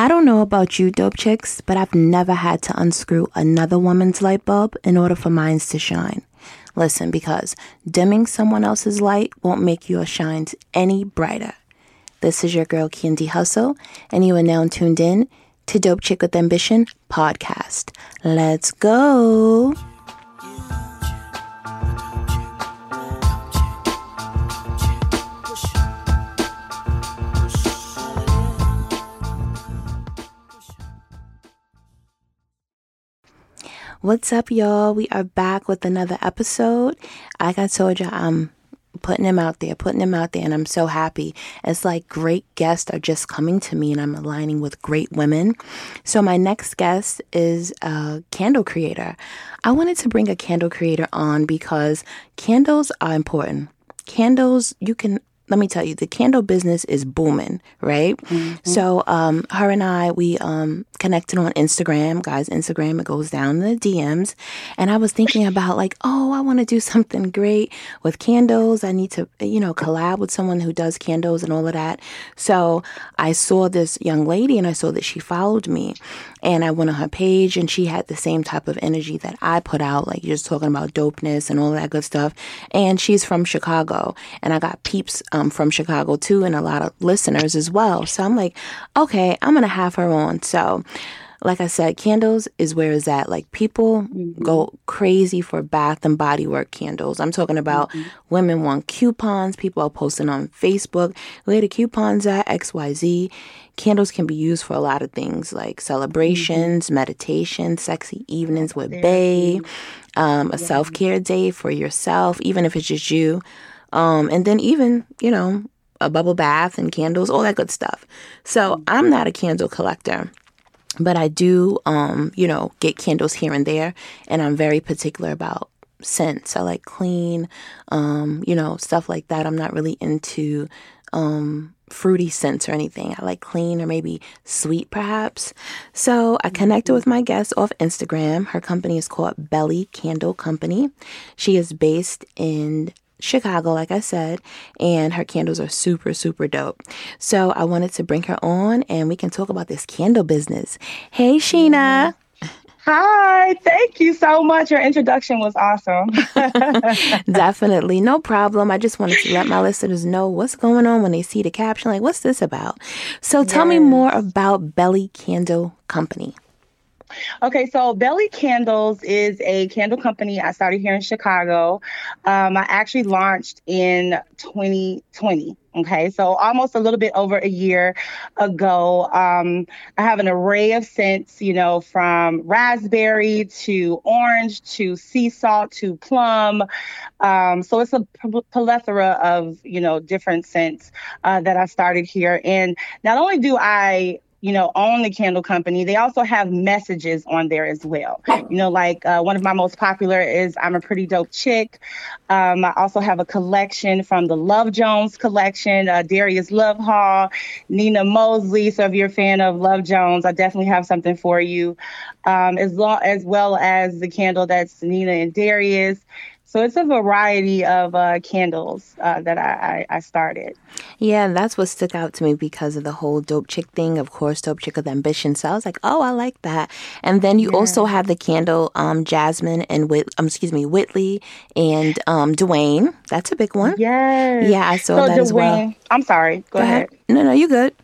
I don't know about you, dope chicks, but I've never had to unscrew another woman's light bulb in order for mine to shine. Listen, because dimming someone else's light won't make your shines any brighter. This is your girl, Candy Hustle, and you are now tuned in to Dope Chick with Ambition podcast. Let's go. What's up, y'all? We are back with another episode. Like I told you, I'm putting them out there, putting them out there, and I'm so happy. It's like great guests are just coming to me, and I'm aligning with great women. So, my next guest is a candle creator. I wanted to bring a candle creator on because candles are important. Candles, you can let me tell you, the candle business is booming, right? Mm-hmm. So, um, her and I, we um, connected on Instagram. Guys, Instagram, it goes down the DMs. And I was thinking about, like, oh, I want to do something great with candles. I need to, you know, collab with someone who does candles and all of that. So, I saw this young lady and I saw that she followed me. And I went on her page and she had the same type of energy that I put out, like just talking about dopeness and all that good stuff. And she's from Chicago. And I got peeps um, from Chicago too and a lot of listeners as well. So I'm like, okay, I'm to have her on. So like I said, candles is where it's at. Like people mm-hmm. go crazy for bath and body work candles. I'm talking about mm-hmm. women want coupons. People are posting on Facebook where the coupons at XYZ. Candles can be used for a lot of things like celebrations, mm-hmm. meditation, sexy evenings with Bay, um, a yeah. self care day for yourself, even if it's just you. Um, and then even, you know, a bubble bath and candles, all that good stuff. So mm-hmm. I'm not a candle collector but I do, um, you know, get candles here and there, and I'm very particular about scents. I like clean, um, you know, stuff like that. I'm not really into um, fruity scents or anything. I like clean or maybe sweet, perhaps. So I connected with my guest off Instagram. Her company is called Belly Candle Company. She is based in Chicago, like I said, and her candles are super, super dope. So I wanted to bring her on and we can talk about this candle business. Hey, Sheena. Hi, thank you so much. Your introduction was awesome. Definitely, no problem. I just wanted to let my listeners know what's going on when they see the caption. Like, what's this about? So, tell yes. me more about Belly Candle Company. Okay, so Belly Candles is a candle company I started here in Chicago. Um, I actually launched in 2020. Okay, so almost a little bit over a year ago. Um, I have an array of scents, you know, from raspberry to orange to sea salt to plum. Um, so it's a plethora of, you know, different scents uh, that I started here. And not only do I you know, own the candle company, they also have messages on there as well. You know, like uh, one of my most popular is I'm a pretty dope chick. Um, I also have a collection from the Love Jones collection, uh, Darius Lovehall, Nina Mosley. So if you're a fan of Love Jones, I definitely have something for you. Um, as long as well as the candle that's Nina and Darius. So it's a variety of uh, candles uh, that I, I, I, started. Yeah, that's what stuck out to me because of the whole dope chick thing. Of course, dope chick with ambition. So I was like, oh, I like that. And then you yeah. also have the candle um, Jasmine and Whit, um, excuse me, Whitley and um, Dwayne. That's a big one. Yes. Yeah, I saw so that Dwayne, as well. I'm sorry. Go, Go ahead. ahead. No, no, you good.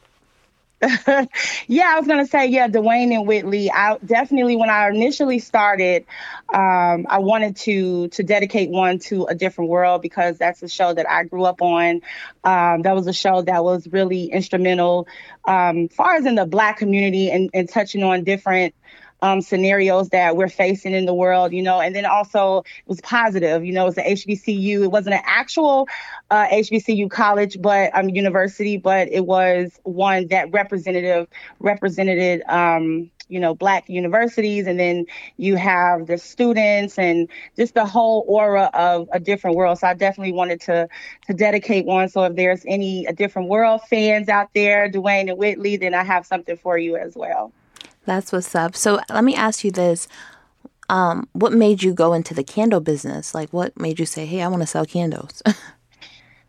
yeah, I was gonna say, yeah, Dwayne and Whitley. I definitely, when I initially started, um, I wanted to to dedicate one to a different world because that's a show that I grew up on. Um, that was a show that was really instrumental, um, far as in the Black community and, and touching on different um, scenarios that we're facing in the world, you know, and then also it was positive, you know, it was an HBCU. It wasn't an actual uh, HBCU college, but um, university, but it was one that representative represented, um, you know, black universities, and then you have the students and just the whole aura of a different world. So I definitely wanted to to dedicate one. So if there's any a different world fans out there, Dwayne and Whitley, then I have something for you as well. That's what's up. So let me ask you this. Um, what made you go into the candle business? Like what made you say, Hey, I want to sell candles?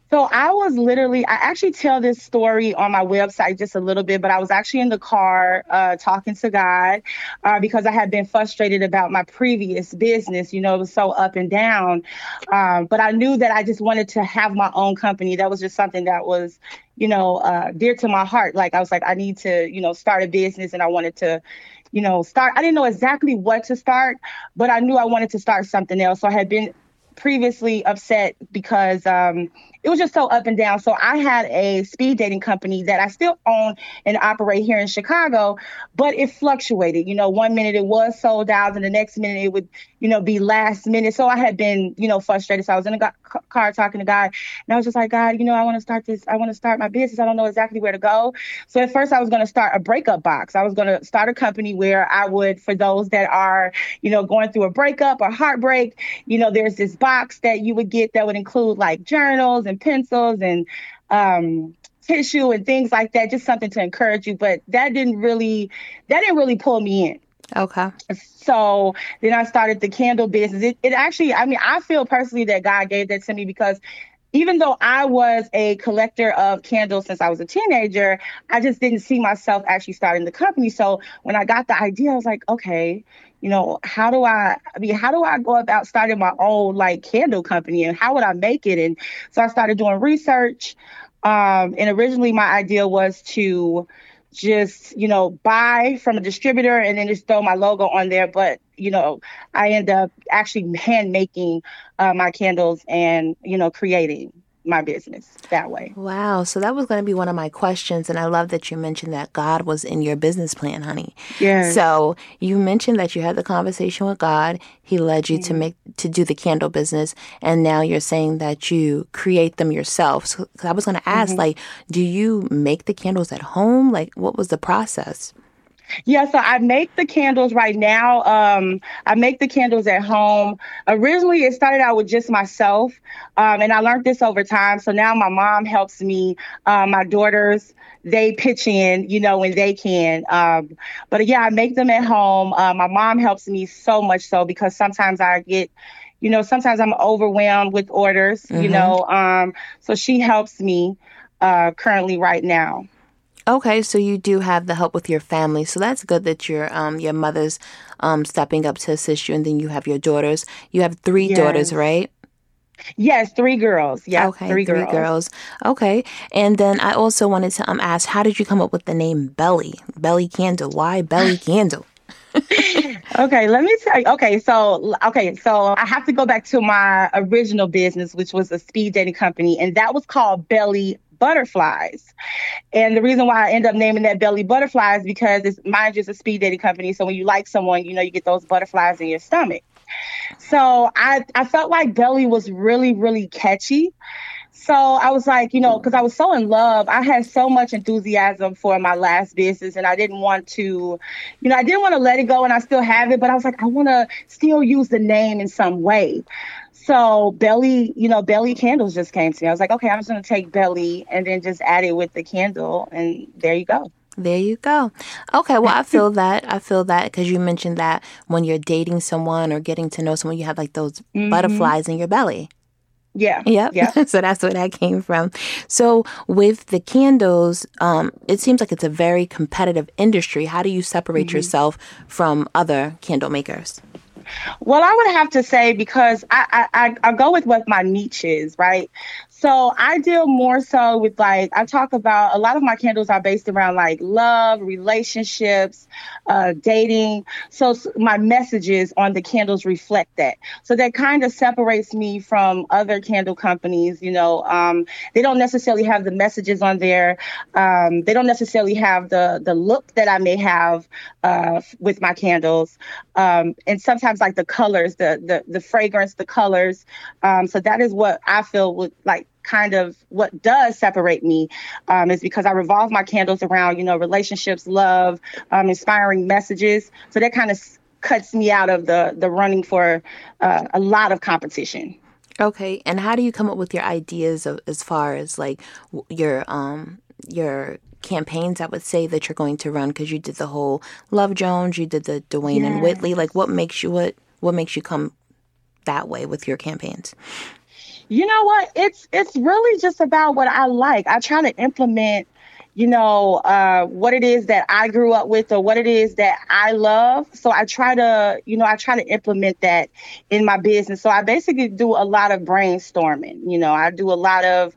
So I was literally, I actually tell this story on my website just a little bit, but I was actually in the car uh, talking to God uh, because I had been frustrated about my previous business. You know, it was so up and down. Um, but I knew that I just wanted to have my own company. That was just something that was, you know, uh, dear to my heart. Like I was like, I need to, you know, start a business and I wanted to, you know, start. I didn't know exactly what to start, but I knew I wanted to start something else. So I had been previously upset because um, it was just so up and down. So I had a speed dating company that I still own and operate here in Chicago, but it fluctuated. You know, one minute it was sold out, and the next minute it would, you know, be last minute. So I had been, you know, frustrated. So I was in a car talking to God, and I was just like, God, you know, I want to start this. I want to start my business. I don't know exactly where to go. So at first I was going to start a breakup box. I was going to start a company where I would, for those that are, you know, going through a breakup or heartbreak, you know, there's this box that you would get that would include like journals and pencils and um, tissue and things like that, just something to encourage you. But that didn't really, that didn't really pull me in. Okay. So then I started the candle business. It, it actually, I mean, I feel personally that God gave that to me because even though I was a collector of candles since I was a teenager, I just didn't see myself actually starting the company. So when I got the idea, I was like, okay, you know, how do I, I mean, how do I go about starting my own like candle company and how would I make it? And so I started doing research. Um, and originally my idea was to just, you know, buy from a distributor and then just throw my logo on there. But, you know, I end up actually hand making uh, my candles and, you know, creating my business that way. Wow. So that was going to be one of my questions. And I love that you mentioned that God was in your business plan, honey. Yeah. So you mentioned that you had the conversation with God. He led you mm-hmm. to make, to do the candle business. And now you're saying that you create them yourself. So I was going to ask, mm-hmm. like, do you make the candles at home? Like, what was the process? Yeah, so I make the candles right now. Um, I make the candles at home. Originally, it started out with just myself, um, and I learned this over time. So now my mom helps me. Uh, my daughters, they pitch in, you know, when they can. Um, but yeah, I make them at home. Uh, my mom helps me so much so because sometimes I get you know, sometimes I'm overwhelmed with orders, mm-hmm. you know. Um, so she helps me uh, currently right now. Okay, so you do have the help with your family, so that's good that your um your mother's um stepping up to assist you, and then you have your daughters. You have three yes. daughters, right? Yes, three girls. Yeah, okay, three, three girls. girls. Okay, and then I also wanted to um ask, how did you come up with the name Belly Belly Candle? Why Belly Candle? okay, let me tell you. Okay, so okay, so I have to go back to my original business, which was a speed dating company, and that was called Belly butterflies. And the reason why I end up naming that belly butterflies because it's mine just a speed dating company. So when you like someone, you know, you get those butterflies in your stomach. So I I felt like belly was really, really catchy. So I was like, you know, because I was so in love, I had so much enthusiasm for my last business, and I didn't want to, you know, I didn't want to let it go, and I still have it, but I was like, I want to still use the name in some way. So belly, you know, belly candles just came to me. I was like, okay, I'm just gonna take belly and then just add it with the candle, and there you go. There you go. Okay, well, I feel that. I feel that because you mentioned that when you're dating someone or getting to know someone, you have like those mm-hmm. butterflies in your belly. Yeah. Yep. Yeah. so that's where that came from. So with the candles, um, it seems like it's a very competitive industry. How do you separate mm-hmm. yourself from other candle makers? Well, I would have to say because I, I, I go with what my niche is, right? So I deal more so with like I talk about a lot of my candles are based around like love, relationships, uh, dating. So my messages on the candles reflect that. So that kind of separates me from other candle companies. You know, um, they don't necessarily have the messages on there. Um, they don't necessarily have the the look that I may have uh, with my candles. Um, and sometimes like the colors, the the the fragrance, the colors. Um, so that is what I feel would like kind of what does separate me um, is because I revolve my candles around, you know, relationships, love, um, inspiring messages. So that kind of cuts me out of the the running for uh, a lot of competition. Okay, and how do you come up with your ideas of, as far as like your um your campaigns I would say that you're going to run because you did the whole Love Jones, you did the Dwayne yes. and Whitley. Like, what makes you what what makes you come that way with your campaigns? You know what? It's it's really just about what I like. I try to implement you know, uh, what it is that I grew up with or what it is that I love. So I try to, you know, I try to implement that in my business. So I basically do a lot of brainstorming. You know, I do a lot of,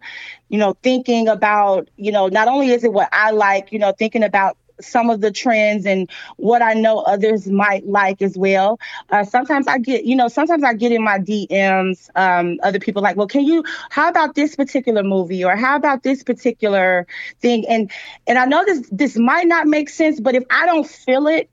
you know, thinking about, you know, not only is it what I like, you know, thinking about some of the trends and what I know others might like as well. Uh, sometimes I get, you know, sometimes I get in my DMs, um, other people like, well, can you, how about this particular movie or how about this particular thing? And, and I know this, this might not make sense, but if I don't feel it,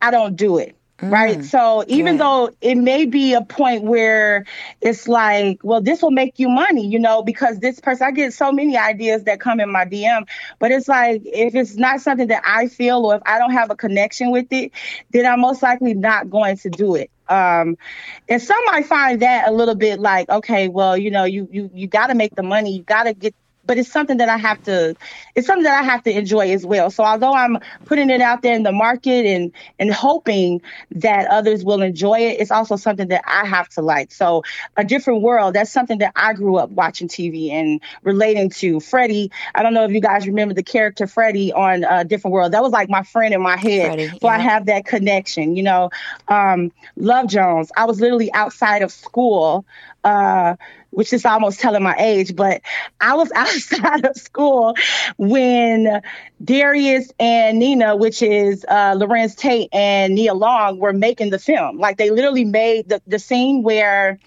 I don't do it. Mm, right. So even yeah. though it may be a point where it's like, well, this will make you money, you know, because this person, I get so many ideas that come in my DM, but it's like, if it's not something that I feel or if I don't have a connection with it, then I'm most likely not going to do it. Um, and some might find that a little bit like, okay, well, you know, you you you got to make the money, you got to get but it's something that I have to it's something that I have to enjoy as well. So although I'm putting it out there in the market and and hoping that others will enjoy it, it's also something that I have to like. So a different world, that's something that I grew up watching TV and relating to. Freddie, I don't know if you guys remember the character Freddie on a different world. That was like my friend in my head. Freddie, so yeah. I have that connection, you know. Um, Love Jones. I was literally outside of school uh, which is almost telling my age, but I was outside of school when Darius and Nina, which is uh, Larenz Tate and Nia Long, were making the film. Like they literally made the, the scene where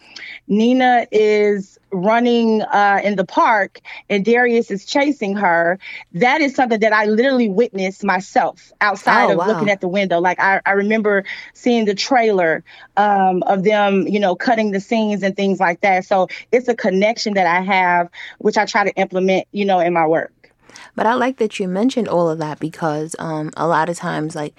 Nina is running uh, in the park and Darius is chasing her. That is something that I literally witnessed myself outside oh, of wow. looking at the window. Like I, I remember seeing the trailer um, of them, you know, cutting the scenes and things like that. So it's a connection that I have, which I try to implement, you know, in my work. But I like that you mentioned all of that because um, a lot of times, like,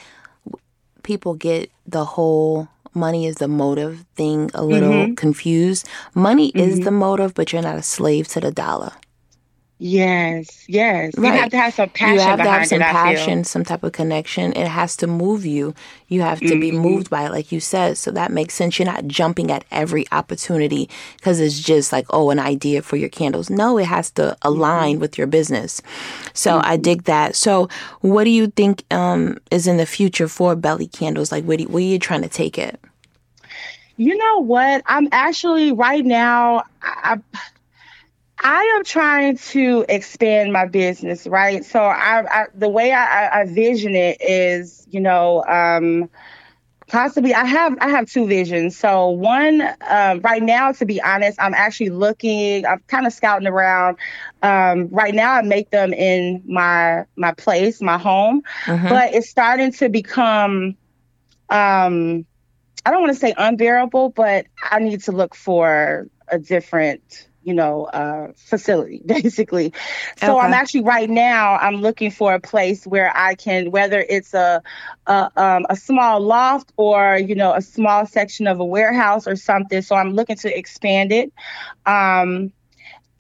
people get the whole money is the motive thing a little mm-hmm. confused. Money mm-hmm. is the motive, but you're not a slave to the dollar. Yes, yes. Right. You have to have some passion. You have to have some it, passion, some type of connection. It has to move you. You have to mm-hmm. be moved by it, like you said. So that makes sense. You're not jumping at every opportunity because it's just like, oh, an idea for your candles. No, it has to align mm-hmm. with your business. So mm-hmm. I dig that. So what do you think um, is in the future for Belly Candles? Like, where, do, where are you trying to take it? You know what? I'm actually right now. I, I am trying to expand my business, right? So I, I the way I, I, vision it is, you know, um, possibly I have I have two visions. So one, um, right now, to be honest, I'm actually looking. I'm kind of scouting around. Um, right now, I make them in my my place, my home, mm-hmm. but it's starting to become. Um, I don't want to say unbearable, but I need to look for a different you know, uh, facility basically. So okay. I'm actually right now I'm looking for a place where I can, whether it's a a, um, a small loft or you know a small section of a warehouse or something. So I'm looking to expand it. Um,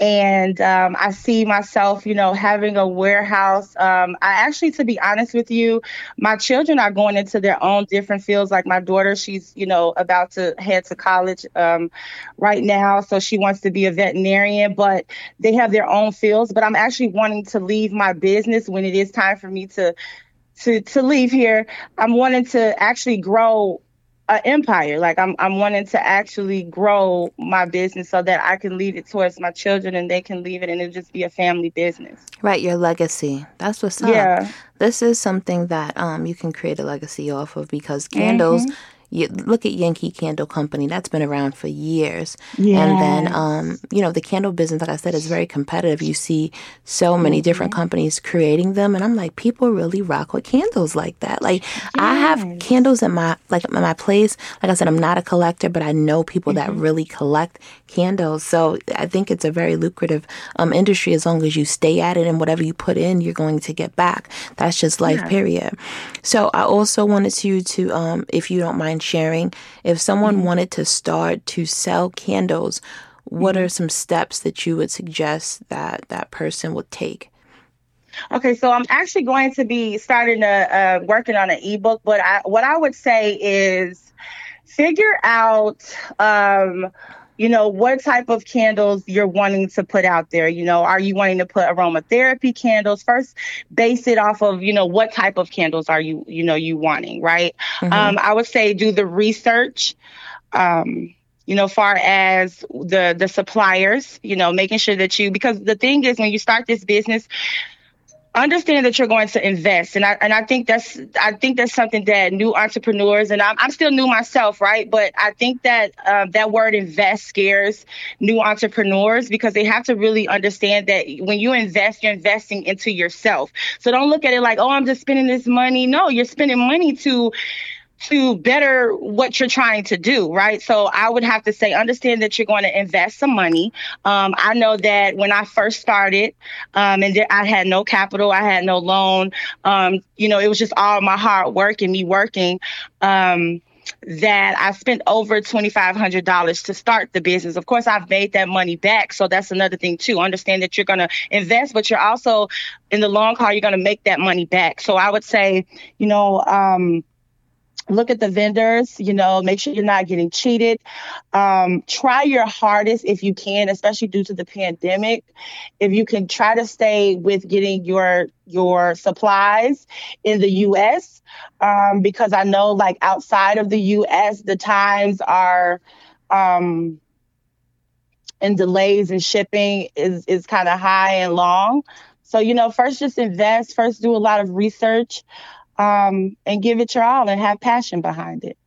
and um, I see myself, you know, having a warehouse. Um, I actually, to be honest with you, my children are going into their own different fields. Like my daughter, she's, you know, about to head to college um, right now, so she wants to be a veterinarian. But they have their own fields. But I'm actually wanting to leave my business when it is time for me to to to leave here. I'm wanting to actually grow an empire. Like I'm I'm wanting to actually grow my business so that I can leave it towards my children and they can leave it and it just be a family business. Right, your legacy. That's what's up. Yeah. This is something that um you can create a legacy off of because candles mm-hmm you look at Yankee Candle Company. That's been around for years. Yes. And then, um, you know, the candle business, like I said, is very competitive. You see so many mm-hmm. different companies creating them, and I'm like, people really rock with candles like that. Like, yes. I have candles in my like in my place. Like I said, I'm not a collector, but I know people mm-hmm. that really collect candles. So I think it's a very lucrative um, industry as long as you stay at it, and whatever you put in, you're going to get back. That's just life, yeah. period. So I also wanted you to, um, if you don't mind sharing. If someone mm-hmm. wanted to start to sell candles, what mm-hmm. are some steps that you would suggest that that person would take? Okay, so I'm actually going to be starting a uh, working on an ebook, but I, what I would say is figure out um, you know, what type of candles you're wanting to put out there. You know, are you wanting to put aromatherapy candles? First, base it off of, you know, what type of candles are you, you know, you wanting, right? Mm-hmm. Um, I would say do the research. Um, you know, far as the the suppliers, you know, making sure that you because the thing is when you start this business, understand that you're going to invest and I and I think that's I think that's something that new entrepreneurs and I'm, I'm still new myself right? But I think that um, that word invest scares new entrepreneurs because they have to really understand that when you invest you're investing into yourself. So don't look at it like oh I'm just spending this money. No you're spending money to to better what you're trying to do, right? So I would have to say, understand that you're going to invest some money. Um, I know that when I first started, um, and I had no capital, I had no loan. Um, you know, it was just all my hard work and me working. Um, that I spent over $2,500 to start the business. Of course, I've made that money back. So that's another thing, too. Understand that you're going to invest, but you're also in the long haul, you're going to make that money back. So I would say, you know, um, look at the vendors you know make sure you're not getting cheated. Um, try your hardest if you can especially due to the pandemic. If you can try to stay with getting your your supplies in the us um, because i know like outside of the us the times are um, and delays in shipping is is kind of high and long. So you know first just invest first do a lot of research um, and give it your all and have passion behind it.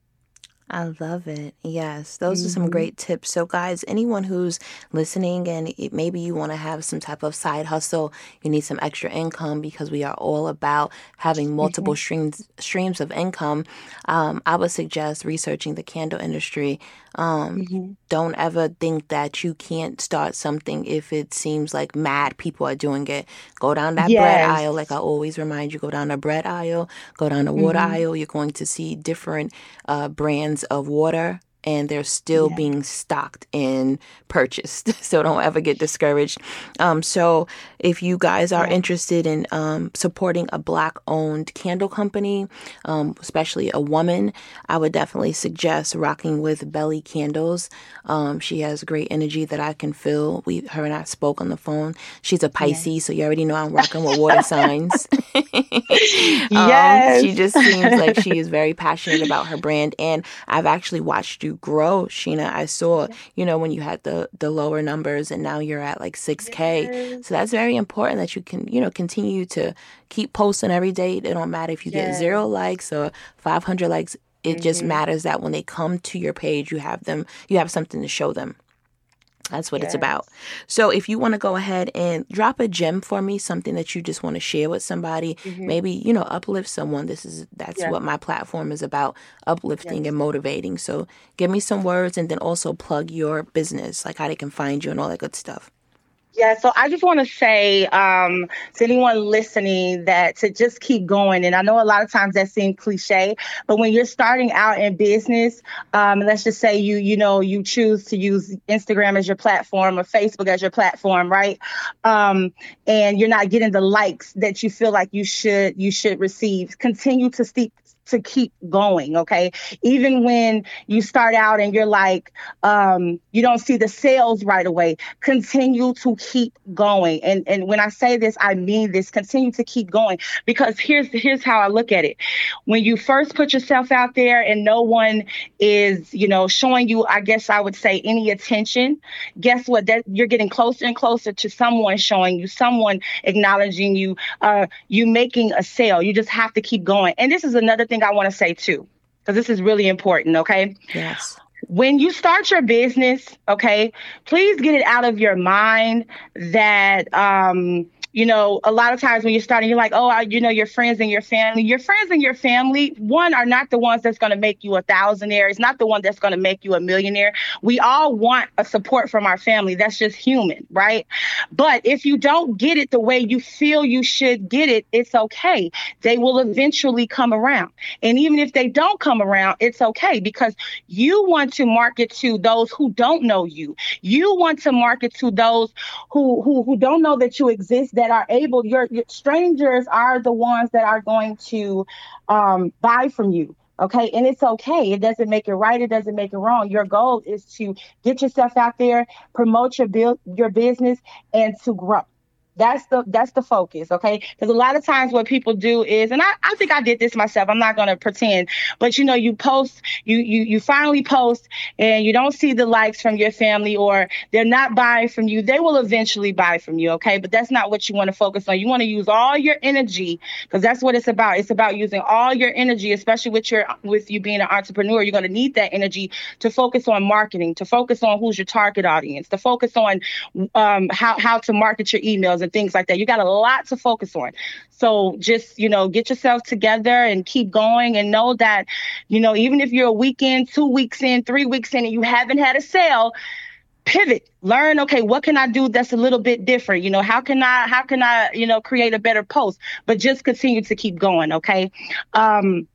I love it. Yes, those mm-hmm. are some mm-hmm. great tips. So, guys, anyone who's listening and it, maybe you want to have some type of side hustle, you need some extra income because we are all about having multiple mm-hmm. streams streams of income. Um, I would suggest researching the candle industry. Um, mm-hmm. Don't ever think that you can't start something if it seems like mad people are doing it. Go down that yes. bread aisle, like I always remind you. Go down the bread aisle. Go down the water mm-hmm. aisle. You're going to see different uh, brands of water and they're still yeah. being stocked and purchased. So don't ever get discouraged. Um, so if you guys are yeah. interested in um, supporting a black owned candle company, um, especially a woman, I would definitely suggest rocking with Belly Candles. Um, she has great energy that I can feel. We, her and I spoke on the phone. She's a Pisces, yeah. so you already know I'm rocking with water signs. Um, yes. She just seems like she is very passionate about her brand. And I've actually watched you grow, Sheena. I saw, you know, when you had the the lower numbers and now you're at like 6k. Yes. So that's very important that you can, you know, continue to keep posting every day. It don't matter if you get 0 likes or 500 likes. It mm-hmm. just matters that when they come to your page, you have them you have something to show them. That's what yes. it's about. So if you want to go ahead and drop a gem for me, something that you just want to share with somebody, mm-hmm. maybe, you know, uplift someone. This is that's yeah. what my platform is about, uplifting yes. and motivating. So give me some words and then also plug your business, like how they can find you and all that good stuff. Yeah, so I just want to say um, to anyone listening that to just keep going. And I know a lot of times that seems cliche, but when you're starting out in business, um, let's just say you you know you choose to use Instagram as your platform or Facebook as your platform, right? Um, and you're not getting the likes that you feel like you should you should receive. Continue to steep to keep going okay? Even when you start out and you're like um, you don't see the sales right away continue to keep going. And and when i say this i mean this continue to keep going. Because here's here's how i look at it. When you first put yourself out there and no one is you know showing you i guess i would say any attention guess what? That you're getting closer and closer to someone showing you someone acknowledging you uh you making a sale. You just have to keep going. And this is another thing I want to say too, because this is really important, okay? Yes. When you start your business, okay, please get it out of your mind that um, you know, a lot of times when you're starting, you're like, oh, I, you know, your friends and your family. Your friends and your family, one, are not the ones that's going to make you a thousandaire. It's not the one that's going to make you a millionaire. We all want a support from our family. That's just human, right? But if you don't get it the way you feel you should get it, it's okay. They will eventually come around. And even if they don't come around, it's okay because you want to market to those who don't know you. You want to market to those who who, who don't know that you exist that are able your, your strangers are the ones that are going to um, buy from you Okay. And it's okay. It doesn't make it right. It doesn't make it wrong. Your goal is to get yourself out there, promote your build your business and to grow. That's the that's the focus, okay? Because a lot of times what people do is, and I, I think I did this myself. I'm not gonna pretend, but you know, you post, you you you finally post, and you don't see the likes from your family, or they're not buying from you. They will eventually buy from you, okay? But that's not what you want to focus on. You want to use all your energy because that's what it's about. It's about using all your energy, especially with your with you being an entrepreneur. You're gonna need that energy to focus on marketing, to focus on who's your target audience, to focus on um, how how to market your emails and things like that. You got a lot to focus on. So just, you know, get yourself together and keep going and know that, you know, even if you're a weekend, two weeks in, three weeks in, and you haven't had a sale, pivot learn okay what can i do that's a little bit different you know how can i how can i you know create a better post but just continue to keep going okay um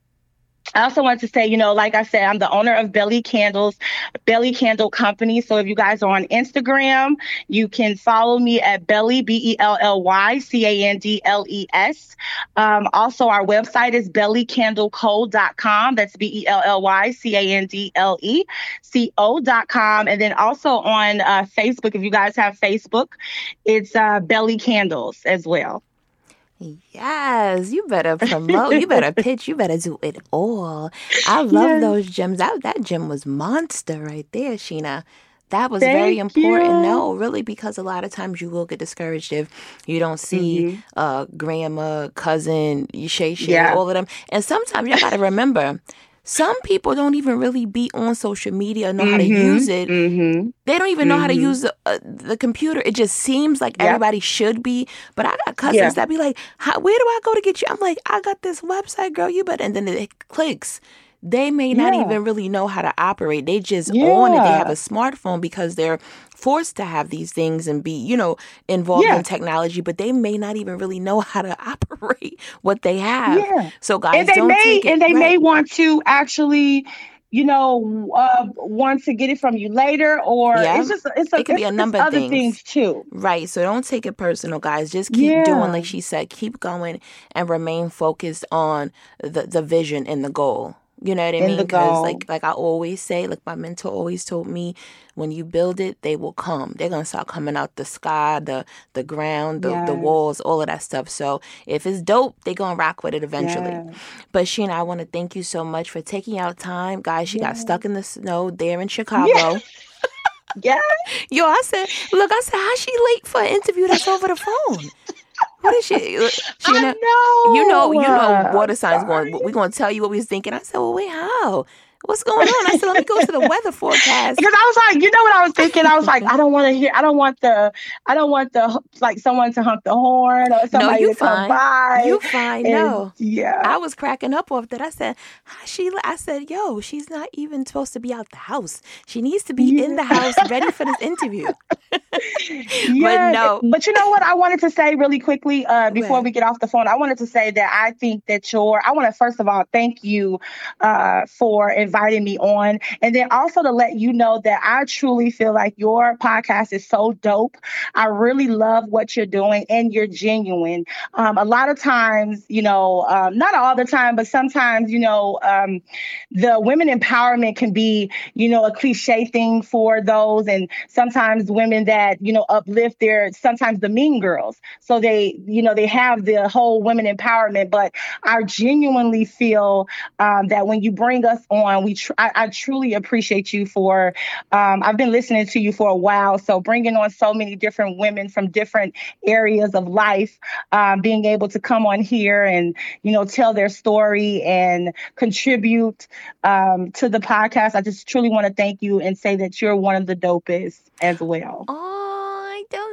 I also want to say, you know, like I said, I'm the owner of Belly Candles, Belly Candle Company. So if you guys are on Instagram, you can follow me at Belly, B E L L Y C A N D L E S. Um, also, our website is bellycandleco.com. That's B E L L Y C A N D L E C O.com. And then also on uh, Facebook, if you guys have Facebook, it's uh, Belly Candles as well. Yes, you better promote. you better pitch. You better do it all. I love yes. those gems. That that gem was monster right there, Sheena. That was Thank very important. You. No, really, because a lot of times you will get discouraged if you don't see mm-hmm. uh, grandma, cousin, Shay Shay, yeah. all of them. And sometimes you got to remember some people don't even really be on social media, know mm-hmm, how to mm-hmm. use it. Mm-hmm, they don't even know how to mm-hmm. use the, uh, the computer. It just seems like yep. everybody should be. But I got cousins yeah. that be like, "Where do I go to get you?" I'm like, "I got this website, girl. You better." And then it clicks they may not yeah. even really know how to operate. They just yeah. own it. They have a smartphone because they're forced to have these things and be, you know, involved yeah. in technology, but they may not even really know how to operate what they have. Yeah. So guys, and they may and they right. may want to actually you know, uh, want to get it from you later, or yeah. it's just it's a, it could be a number of other things. things. too. Right. So don't take it personal, guys. Just keep yeah. doing like she said. Keep going and remain focused on the the vision and the goal. You know what I mean? Because like like I always say, like my mentor always told me, when you build it, they will come. They're gonna start coming out the sky, the the ground, the, yes. the walls, all of that stuff. So if it's dope, they're gonna rock with it eventually. Yes. But Sheena, I want to thank you so much for taking out time, guys. She yes. got stuck in the snow there in Chicago. Yeah. Yo, I said, look, I said, how she late for an interview that's over the phone? What is she? Uh, she I know. You know, you know, water signs going. We're going to tell you what we was thinking. I said, well, wait, how? What's going on? I said, let me go to the weather forecast. Because I was like, you know what I was thinking? I was like, I don't want to hear, I don't want the, I don't want the, like someone to honk the horn or somebody no, you to fine. come by. You fine. And, no. Yeah. I was cracking up off that. I said, she, I said, yo, she's not even supposed to be out the house. She needs to be yeah. in the house ready for this interview. yeah. But no. But you know what I wanted to say really quickly uh, before we get off the phone? I wanted to say that I think that your, I want to first of all thank you uh, for inviting me on. And then also to let you know that I truly feel like your podcast is so dope. I really love what you're doing and you're genuine. Um, a lot of times, you know, um, not all the time, but sometimes, you know, um, the women empowerment can be, you know, a cliche thing for those. And sometimes women that, you know, uplift their, sometimes the mean girls. So they, you know, they have the whole women empowerment, but I genuinely feel um, that when you bring us on, we tr- I, I, truly appreciate you for. Um, I've been listening to you for a while, so bringing on so many different women from different areas of life, um, being able to come on here and you know tell their story and contribute um, to the podcast. I just truly want to thank you and say that you're one of the dopest as well. Oh,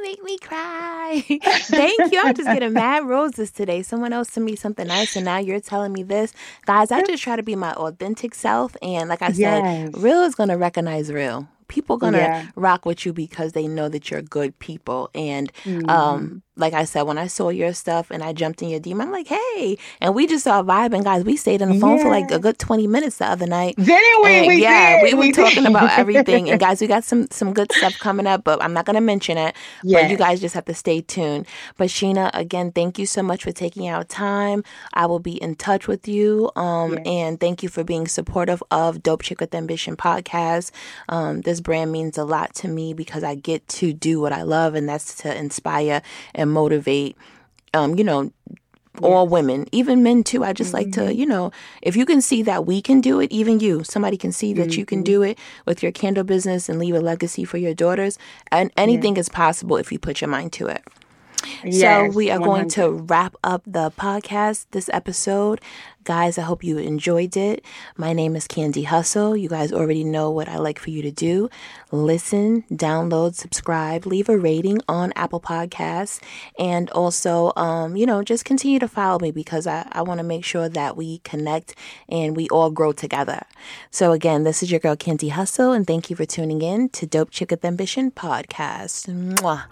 make me cry. Thank you. I'm just getting mad roses today. Someone else sent me something nice, and now you're telling me this. Guys, I just try to be my authentic self. And like I said, yes. real is going to recognize real people gonna yeah. rock with you because they know that you're good people and mm. um like I said, when I saw your stuff and I jumped in your DM, I'm like, hey. And we just started vibing, guys. We stayed on the phone yeah. for like a good 20 minutes the other night. Didn't we? And we yeah, did. we, we were talking about everything. And guys, we got some some good stuff coming up, but I'm not gonna mention it. Yes. But you guys just have to stay tuned. But Sheena, again, thank you so much for taking out time. I will be in touch with you. Um, yes. and thank you for being supportive of Dope Chick with Ambition podcast. Um, this brand means a lot to me because I get to do what I love, and that's to inspire and motivate. Um, you know, all women, even men too. I just mm-hmm. like to, mm-hmm. you know, if you can see that we can do it, even you, somebody can see that mm-hmm. you can mm-hmm. do it with your candle business and leave a legacy for your daughters. And anything is possible if you put your mind to it. Yes, so we are 100. going to wrap up the podcast this episode. Guys, I hope you enjoyed it. My name is Candy Hustle. You guys already know what I like for you to do. Listen, download, subscribe, leave a rating on Apple Podcasts, and also, um, you know, just continue to follow me because I, I want to make sure that we connect and we all grow together. So again, this is your girl Candy Hustle, and thank you for tuning in to Dope Chick with Ambition podcast. Mwah.